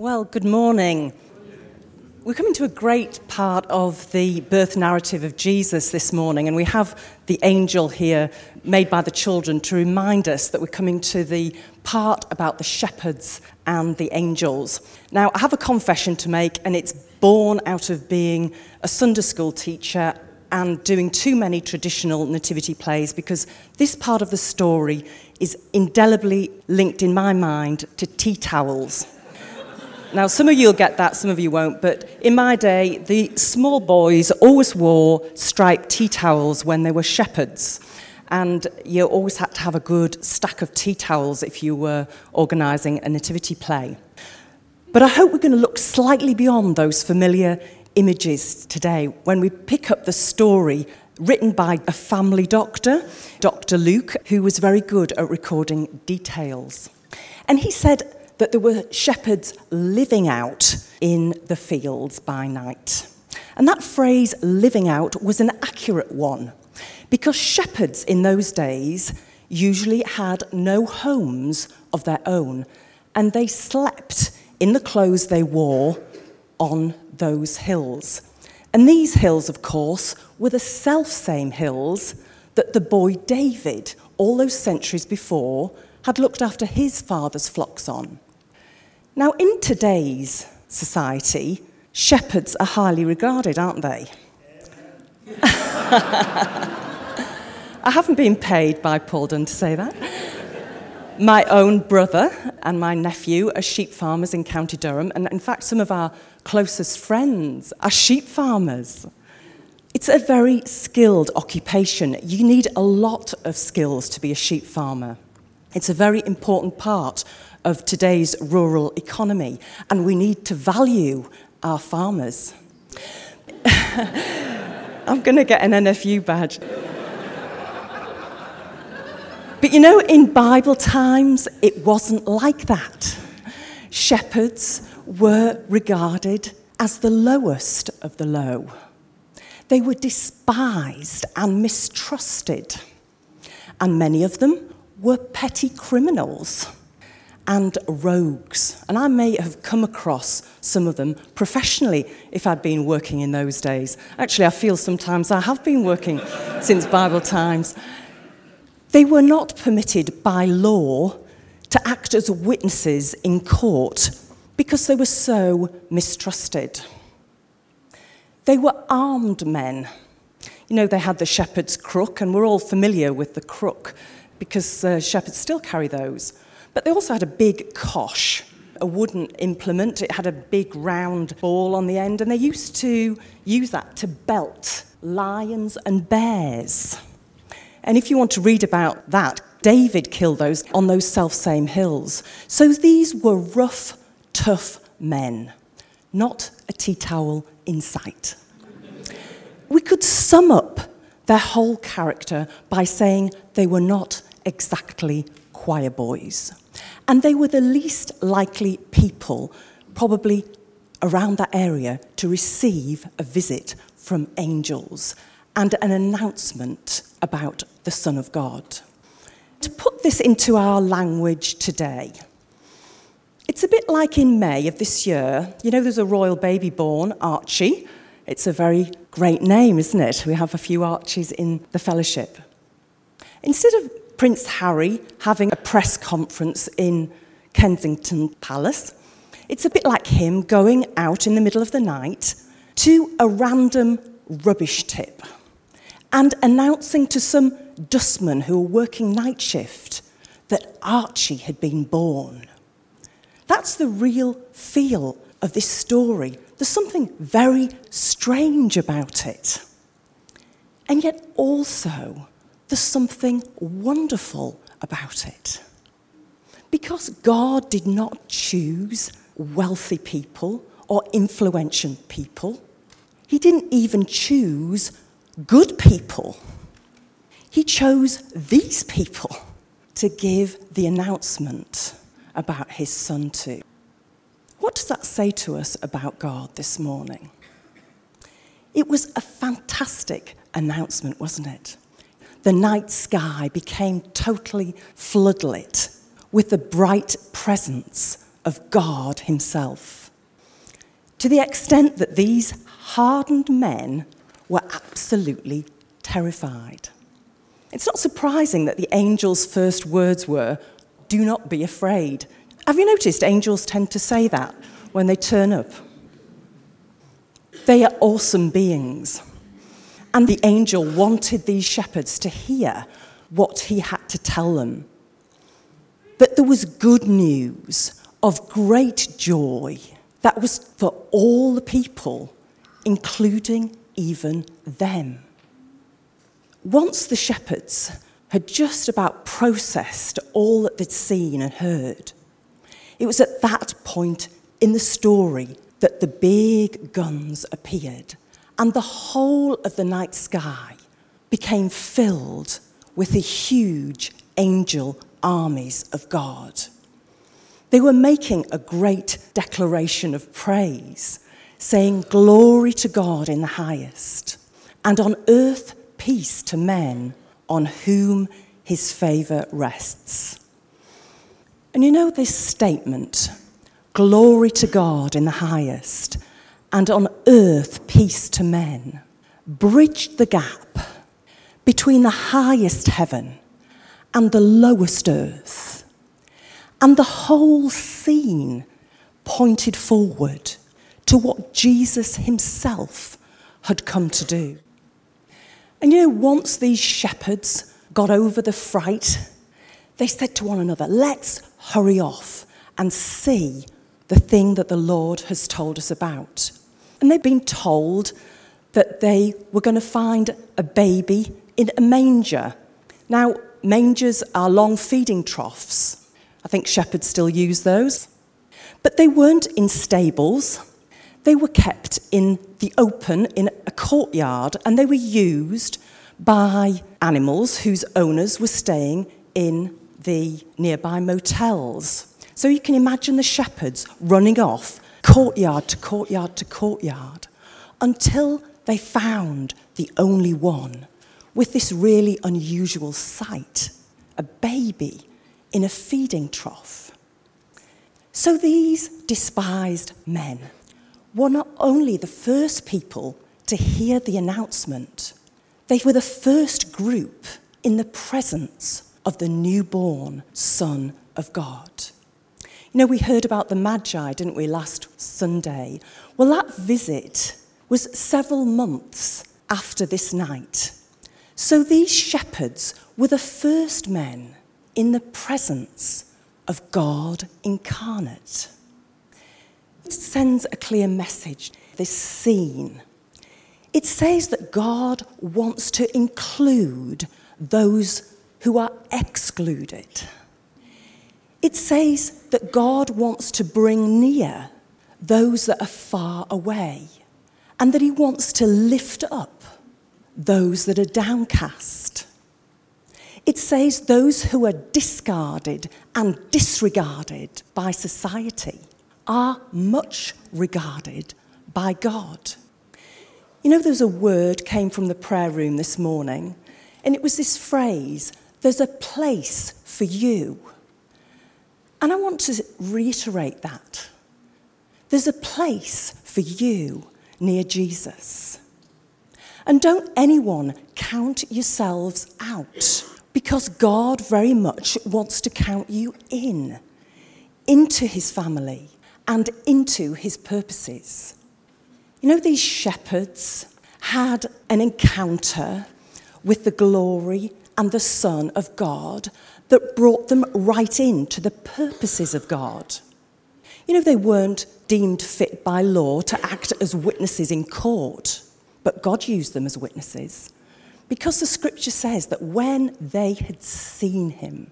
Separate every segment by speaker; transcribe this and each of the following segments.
Speaker 1: Well, good morning. We're coming to a great part of the birth narrative of Jesus this morning, and we have the angel here made by the children to remind us that we're coming to the part about the shepherds and the angels. Now, I have a confession to make, and it's born out of being a Sunday school teacher and doing too many traditional nativity plays because this part of the story is indelibly linked in my mind to tea towels. Now, some of you will get that, some of you won't, but in my day, the small boys always wore striped tea towels when they were shepherds. And you always had to have a good stack of tea towels if you were organising a nativity play. But I hope we're going to look slightly beyond those familiar images today when we pick up the story written by a family doctor, Dr. Luke, who was very good at recording details. And he said, that there were shepherds living out in the fields by night. And that phrase, living out, was an accurate one because shepherds in those days usually had no homes of their own and they slept in the clothes they wore on those hills. And these hills, of course, were the self same hills that the boy David, all those centuries before, had looked after his father's flocks on. Now, in today's society, shepherds are highly regarded, aren't they? I haven't been paid by Paul Dunn to say that. My own brother and my nephew are sheep farmers in County Durham, and in fact, some of our closest friends are sheep farmers. It's a very skilled occupation. You need a lot of skills to be a sheep farmer. It's a very important part of today's rural economy, and we need to value our farmers. I'm going to get an NFU badge. But you know, in Bible times, it wasn't like that. Shepherds were regarded as the lowest of the low. They were despised and mistrusted. And many of them were petty criminals and rogues. And I may have come across some of them professionally if I'd been working in those days. Actually, I feel sometimes I have been working since Bible times. They were not permitted by law to act as witnesses in court because they were so mistrusted. They were armed men. You know, they had the shepherd's crook, and we're all familiar with the crook because uh, shepherds still carry those. But they also had a big cosh, a wooden implement. It had a big round ball on the end, and they used to use that to belt lions and bears. And if you want to read about that, David killed those on those self same hills. So these were rough, tough men, not a tea towel in sight. We could sum up their whole character by saying they were not exactly choir boys. And they were the least likely people, probably around that area, to receive a visit from angels and an announcement about the Son of God. To put this into our language today, it's a bit like in May of this year. You know, there's a royal baby born, Archie. It's a very great name, isn't it? We have a few Archies in the fellowship. Instead of Prince Harry having a press conference in Kensington Palace. It's a bit like him going out in the middle of the night to a random rubbish tip and announcing to some dustmen who were working night shift that Archie had been born. That's the real feel of this story. There's something very strange about it. And yet, also, there's something wonderful about it. Because God did not choose wealthy people or influential people, He didn't even choose good people. He chose these people to give the announcement about His Son to. What does that say to us about God this morning? It was a fantastic announcement, wasn't it? The night sky became totally floodlit with the bright presence of God Himself. To the extent that these hardened men were absolutely terrified. It's not surprising that the angel's first words were, Do not be afraid. Have you noticed angels tend to say that when they turn up? They are awesome beings. And the angel wanted these shepherds to hear what he had to tell them. But there was good news of great joy that was for all the people, including even them. Once the shepherds had just about processed all that they'd seen and heard, it was at that point in the story that the big guns appeared and the whole of the night sky became filled with the huge angel armies of God. They were making a great declaration of praise, saying, Glory to God in the highest, and on earth peace to men on whom his favour rests. And you know this statement, Glory to God in the highest, and on earth peace to men, bridged the gap between the highest heaven and the lowest earth and the whole scene pointed forward to what Jesus himself had come to do. And you know, once these shepherds got over the fright, they said to one another, Let's hurry off and see the thing that the Lord has told us about. And they'd been told that they were going to find a baby in a manger. Now, mangers are long feeding troughs. I think shepherds still use those. But they weren't in stables. They were kept in the open in a courtyard and they were used by animals whose owners were staying in the nearby motels. So you can imagine the shepherds running off courtyard to courtyard to courtyard until they found the only one with this really unusual sight a baby in a feeding trough. So these despised men were not only the first people to hear the announcement, they were the first group in the presence of the newborn Son of God. You know, we heard about the Magi, didn't we, last Sunday? Well, that visit was several months after this night. So these shepherds were the first men in the presence of God incarnate. It sends a clear message, this scene. It says that God wants to include those who are excluded. It says that God wants to bring near those that are far away, and that He wants to lift up those that are downcast. It says those who are discarded and disregarded by society are much regarded by God. You know, there's a word came from the prayer room this morning, and it was this phrase there's a place for you. And I want to reiterate that. There's a place for you near Jesus. And don't anyone count yourselves out because God very much wants to count you in, into his family and into his purposes. You know, these shepherds had an encounter with the glory and the Son of God that brought them right into the purposes of God. You know, they weren't deemed fit by law to act as witnesses in court, but God used them as witnesses. Because the scripture says that when they had seen him,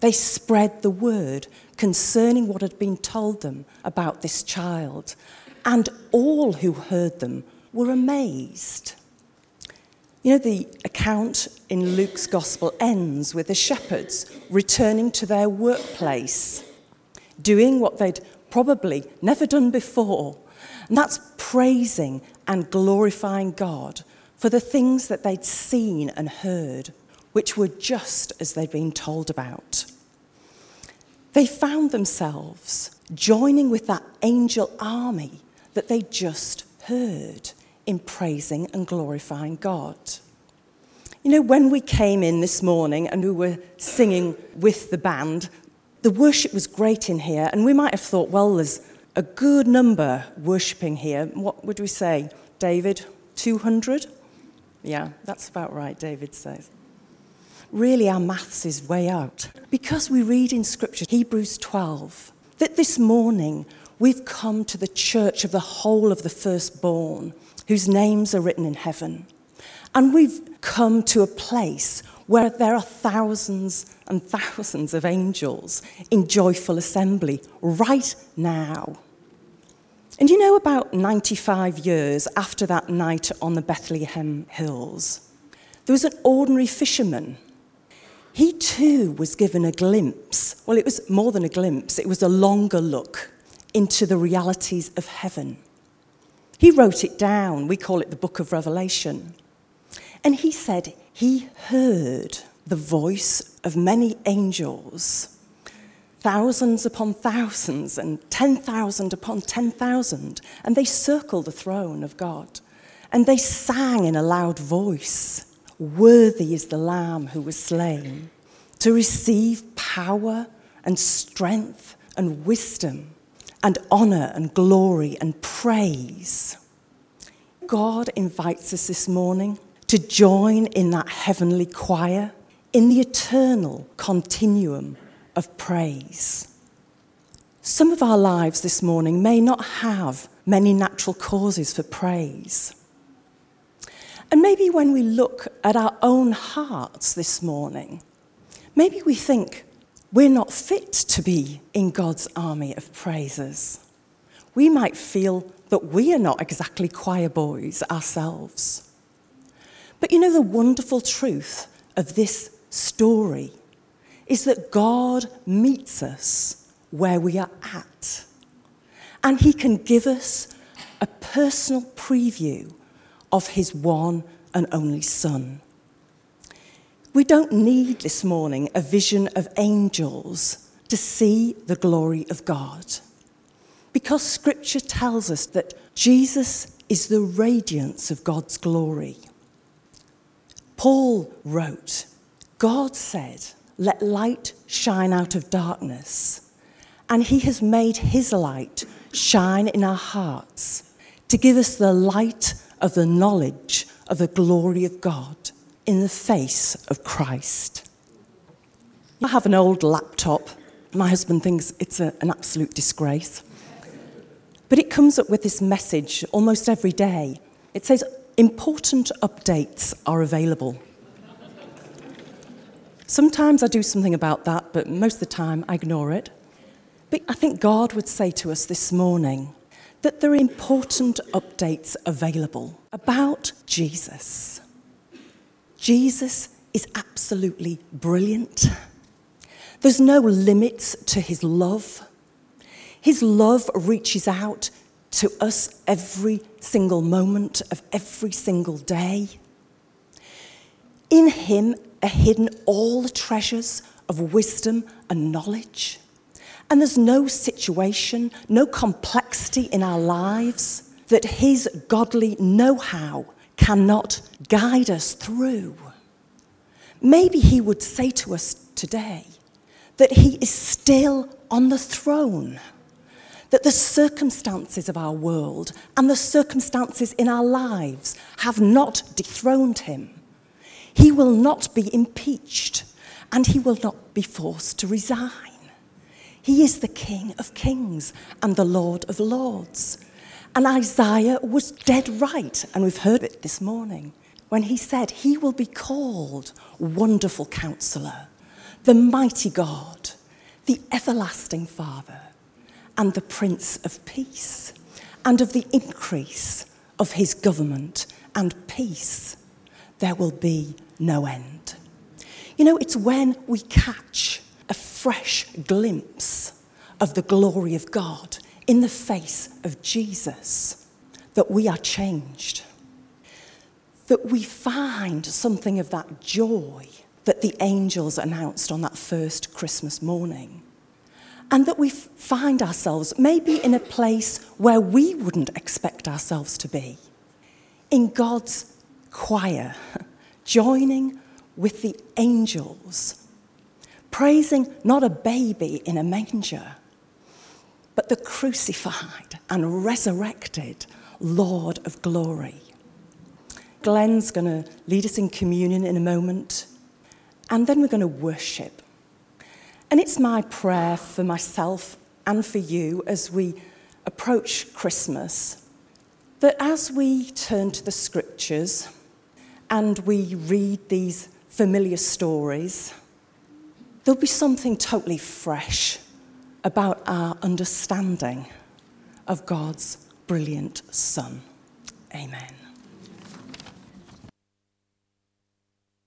Speaker 1: they spread the word concerning what had been told them about this child, and all who heard them were amazed. You know, the account in Luke's gospel ends with the shepherds returning to their workplace, doing what they'd probably never done before, and that's praising and glorifying God for the things that they'd seen and heard, which were just as they'd been told about. They found themselves joining with that angel army that they just heard in praising and glorifying God. You know, when we came in this morning and we were singing with the band, the worship was great in here, and we might have thought, well, there's a good number worshipping here. What would we say, David? 200? Yeah, that's about right, David says. Really, our maths is way out. Because we read in Scripture, Hebrews 12, that this morning we've come to the church of the whole of the firstborn, whose names are written in heaven. And we've come to a place where there are thousands and thousands of angels in joyful assembly right now. And you know, about 95 years after that night on the Bethlehem Hills, there was an ordinary fisherman. He too was given a glimpse. Well, it was more than a glimpse, it was a longer look into the realities of heaven. He wrote it down. We call it the book of Revelation. And he said he heard the voice of many angels, thousands upon thousands, and 10,000 upon 10,000, and they circled the throne of God. And they sang in a loud voice Worthy is the Lamb who was slain to receive power and strength and wisdom and honor and glory and praise. God invites us this morning to join in that heavenly choir in the eternal continuum of praise. Some of our lives this morning may not have many natural causes for praise. And maybe when we look at our own hearts this morning, maybe we think we're not fit to be in God's army of praisers. We might feel that we are not exactly choir boys ourselves. But you know, the wonderful truth of this story is that God meets us where we are at. And He can give us a personal preview of His one and only Son. We don't need this morning a vision of angels to see the glory of God. Because Scripture tells us that Jesus is the radiance of God's glory. Paul wrote, God said, Let light shine out of darkness. And he has made his light shine in our hearts to give us the light of the knowledge of the glory of God in the face of Christ. I have an old laptop. My husband thinks it's a, an absolute disgrace. But it comes up with this message almost every day. It says, important updates are available. Sometimes I do something about that, but most of the time I ignore it. But I think God would say to us this morning that there are important updates available about Jesus. Jesus is absolutely brilliant. There's no limits to his love. His love reaches out to us every single moment of every single day. In him are hidden all the treasures of wisdom and knowledge. And there's no situation, no complexity in our lives that his godly know how cannot guide us through. Maybe he would say to us today that he is still on the throne that the circumstances of our world and the circumstances in our lives have not dethroned him. He will not be impeached and he will not be forced to resign. He is the King of kings and the Lord of lords. And Isaiah was dead right, and we've heard it this morning, when he said, He will be called Wonderful Counselor, the Mighty God, the Everlasting Father and the Prince of Peace, and of the increase of his government and peace, there will be no end. You know, it's when we catch a fresh glimpse of the glory of God in the face of Jesus that we are changed. That we find something of that joy that the angels announced on that first Christmas morning and that we find ourselves maybe in a place where we wouldn't expect ourselves to be. In God's choir, joining with the angels, praising not a baby in a manger, but the crucified and resurrected Lord of glory. Glenn's going to lead us in communion in a moment, and then we're going to worship. And it's my prayer for myself and for you as we approach Christmas that as we turn to the scriptures and we read these familiar stories, there'll be something totally fresh about our understanding of God's brilliant Son. Amen.